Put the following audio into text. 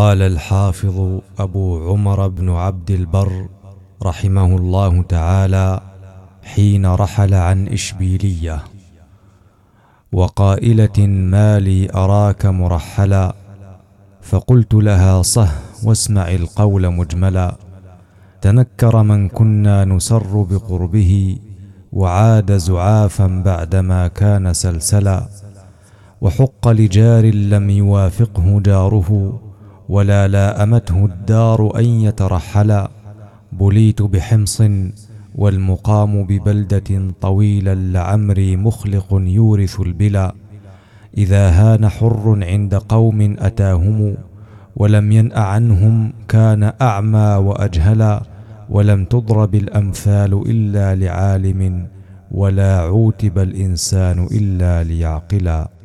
قال الحافظ أبو عمر بن عبد البر رحمه الله تعالى حين رحل عن إشبيلية وقائلة ما لي أراك مرحلا فقلت لها صه واسمع القول مجملا تنكر من كنا نسر بقربه وعاد زعافا بعدما كان سلسلا وحق لجار لم يوافقه جاره ولا لاءمته الدار أن يترحلا. بليت بحمص والمقام ببلدة طويلا لعمري مخلق يورث البلا. إذا هان حر عند قوم أتاهم ولم ين عنهم كان أعمى وأجهلا. ولم تضرب الأمثال إلا لعالم ولا عوتب الإنسان إلا ليعقلا.